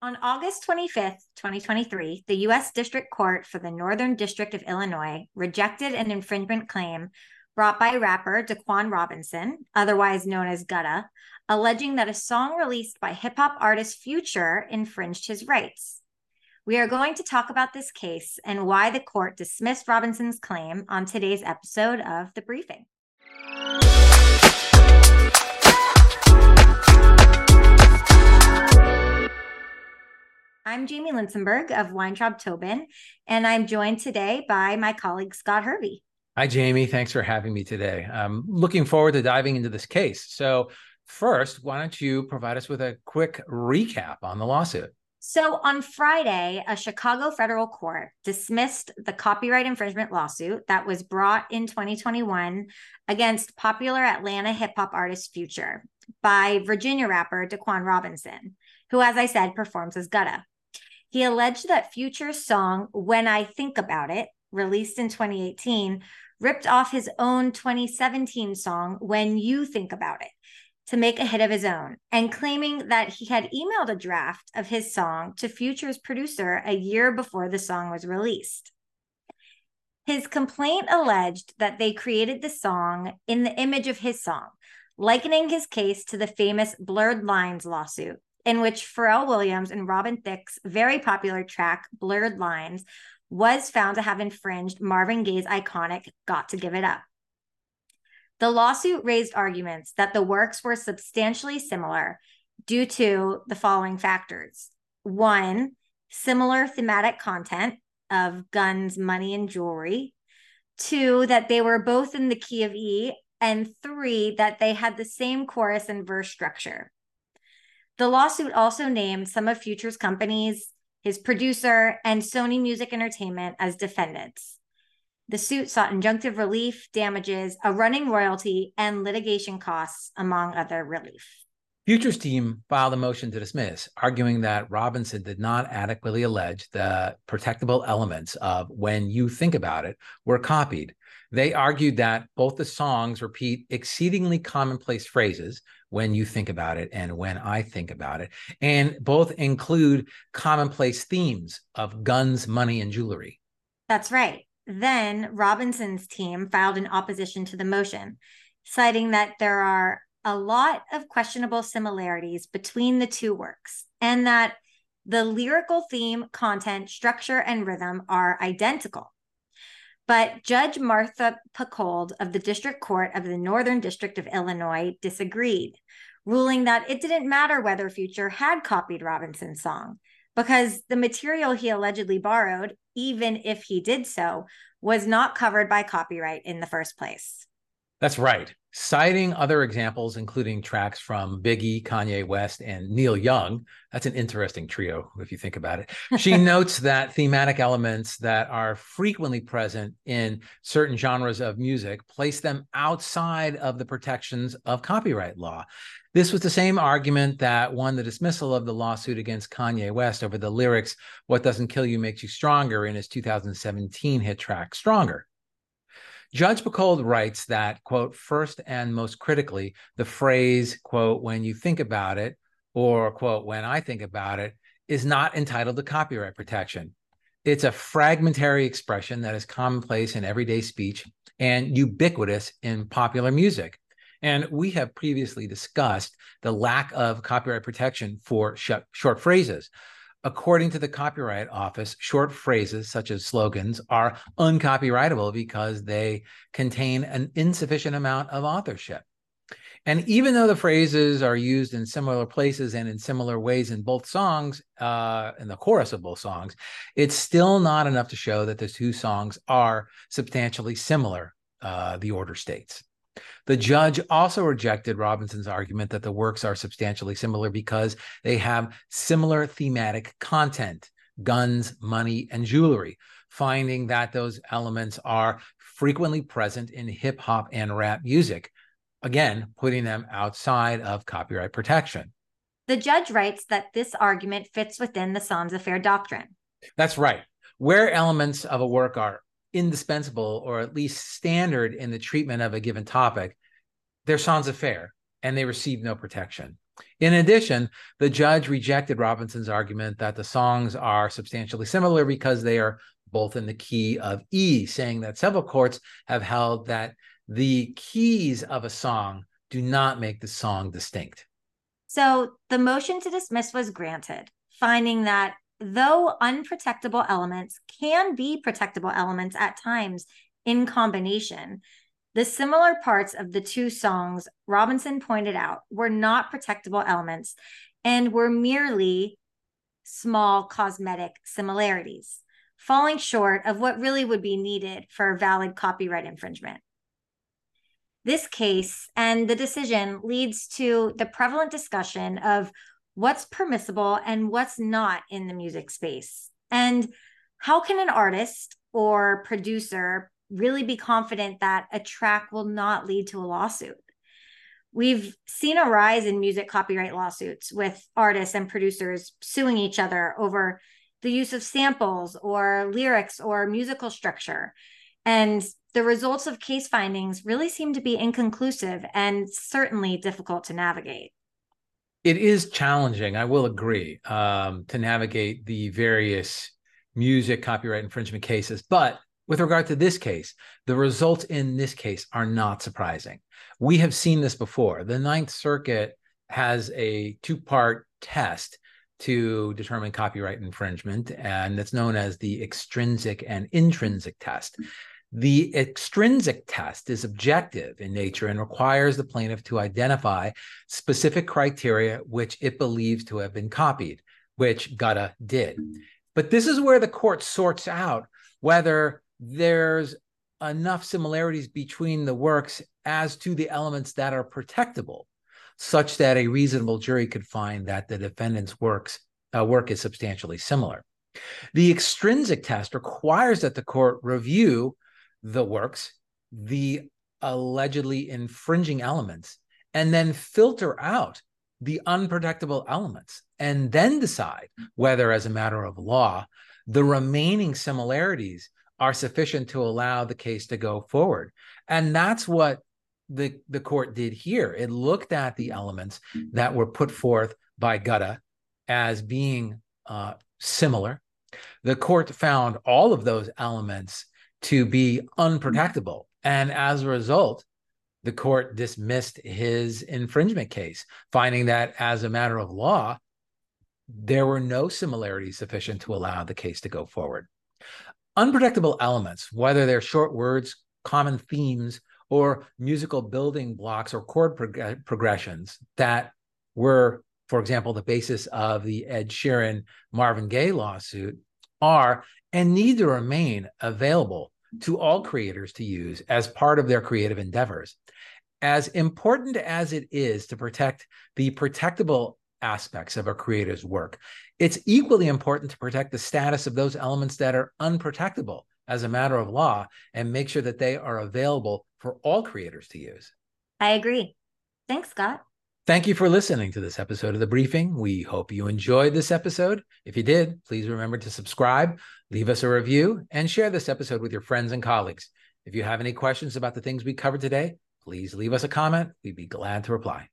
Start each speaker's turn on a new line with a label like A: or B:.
A: On August 25th, 2023, the U.S. District Court for the Northern District of Illinois rejected an infringement claim brought by rapper Dequan Robinson, otherwise known as Gutta, alleging that a song released by hip hop artist Future infringed his rights. We are going to talk about this case and why the court dismissed Robinson's claim on today's episode of The Briefing. I'm Jamie Lincenberg of Weintraub Tobin, and I'm joined today by my colleague Scott Hervey.
B: Hi, Jamie. Thanks for having me today. I'm looking forward to diving into this case. So, first, why don't you provide us with a quick recap on the lawsuit?
A: So, on Friday, a Chicago federal court dismissed the copyright infringement lawsuit that was brought in 2021 against popular Atlanta hip hop artist Future by Virginia rapper Dequan Robinson, who, as I said, performs as Gutta. He alleged that Future's song, When I Think About It, released in 2018, ripped off his own 2017 song, When You Think About It, to make a hit of his own, and claiming that he had emailed a draft of his song to Future's producer a year before the song was released. His complaint alleged that they created the song in the image of his song, likening his case to the famous Blurred Lines lawsuit, in which Pharrell Williams and Robin Thicke's very popular track, Blurred Lines, was found to have infringed Marvin Gaye's iconic Got to Give It Up. The lawsuit raised arguments that the works were substantially similar due to the following factors. One, similar thematic content of guns, money, and jewelry. Two, that they were both in the key of E. And three, that they had the same chorus and verse structure. The lawsuit also named some of Future's companies, his producer, and Sony Music Entertainment as defendants. The suit sought injunctive relief, damages, a running royalty, and litigation costs, among other relief.
B: Future's team filed a motion to dismiss, arguing that Robinson did not adequately allege the protectable elements of When You Think About It were copied. They argued that both the songs repeat exceedingly commonplace phrases, when you think about it and when I think about it. And both include commonplace themes of guns, money, and jewelry.
A: That's right. Then Robinson's team filed an opposition to the motion, citing that there are a lot of questionable similarities between the two works and that the lyrical theme, content, structure, and rhythm are identical. But Judge Martha Pacold of the District Court of the Northern District of Illinois disagreed, ruling that it didn't matter whether Future had copied Robinson's song because the material he allegedly borrowed, even if he did so, was not covered by copyright in the first place.
B: That's right. Citing other examples, including tracks from Biggie, Kanye West, and Neil Young, that's an interesting trio if you think about it. She notes that thematic elements that are frequently present in certain genres of music place them outside of the protections of copyright law. This was the same argument that won the dismissal of the lawsuit against Kanye West over the lyrics, What Doesn't Kill You Makes You Stronger, in his 2017 hit track, Stronger. Judge Pacold writes that, quote, first and most critically, the phrase, quote, when you think about it, or, quote, when I think about it, is not entitled to copyright protection. It's a fragmentary expression that is commonplace in everyday speech and ubiquitous in popular music. And we have previously discussed the lack of copyright protection for sh- short phrases. According to the Copyright Office, short phrases such as slogans are uncopyrightable because they contain an insufficient amount of authorship. And even though the phrases are used in similar places and in similar ways in both songs, uh, in the chorus of both songs, it's still not enough to show that the two songs are substantially similar, uh, the order states. The judge also rejected Robinson's argument that the works are substantially similar because they have similar thematic content guns, money, and jewelry, finding that those elements are frequently present in hip hop and rap music, again, putting them outside of copyright protection.
A: The judge writes that this argument fits within the scènes à faire doctrine.
B: That's right. Where elements of a work are indispensable or at least standard in the treatment of a given topic, they're scènes à faire and they receive no protection. In addition, the judge rejected Robinson's argument that the songs are substantially similar because they are both in the key of E, saying that several courts have held that the keys of a song do not make the song distinct.
A: So the motion to dismiss was granted, finding that though unprotectable elements can be protectable elements at times in combination, the similar parts of the two songs, Robinson pointed out, were not protectable elements and were merely small cosmetic similarities, falling short of what really would be needed for valid copyright infringement. This case and the decision leads to the prevalent discussion of what's permissible and what's not in the music space. And how can an artist or producer really be confident that a track will not lead to a lawsuit? We've seen a rise in music copyright lawsuits with artists and producers suing each other over the use of samples or lyrics or musical structure. And the results of case findings really seem to be inconclusive and certainly difficult to navigate.
B: It is challenging, I will agree, um, to navigate the various music copyright infringement cases. But with regard to this case, the results in this case are not surprising. We have seen this before. The Ninth Circuit has a two part test to determine copyright infringement, and it's known as the extrinsic and intrinsic test. The extrinsic test is objective in nature and requires the plaintiff to identify specific criteria which it believes to have been copied, which Gutta did. But this is where the court sorts out whether there's enough similarities between the works as to the elements that are protectable, such that a reasonable jury could find that the defendant's works uh, work is substantially similar. The extrinsic test requires that the court review the works, the allegedly infringing elements, and then filter out the unprotectable elements, and then decide whether, as a matter of law, the remaining similarities are sufficient to allow the case to go forward. And that's what the, the court did here. It looked at the elements that were put forth by Gutta as being uh, similar. The court found all of those elements to be unprotectable. And as a result, the court dismissed his infringement case, finding that as a matter of law, there were no similarities sufficient to allow the case to go forward. Unprotectable elements, whether they're short words, common themes, or musical building blocks or chord prog- progressions that were, for example, the basis of the Ed Sheeran Marvin Gaye lawsuit, are and need to remain available to all creators to use as part of their creative endeavors. As important as it is to protect the protectable aspects of a creator's work, it's equally important to protect the status of those elements that are unprotectable as a matter of law and make sure that they are available for all creators to use.
A: I agree. Thanks, Scott.
B: Thank you for listening to this episode of The Briefing. We hope you enjoyed this episode. If you did, please remember to subscribe, leave us a review, and share this episode with your friends and colleagues. If you have any questions about the things we covered today, please leave us a comment. We'd be glad to reply.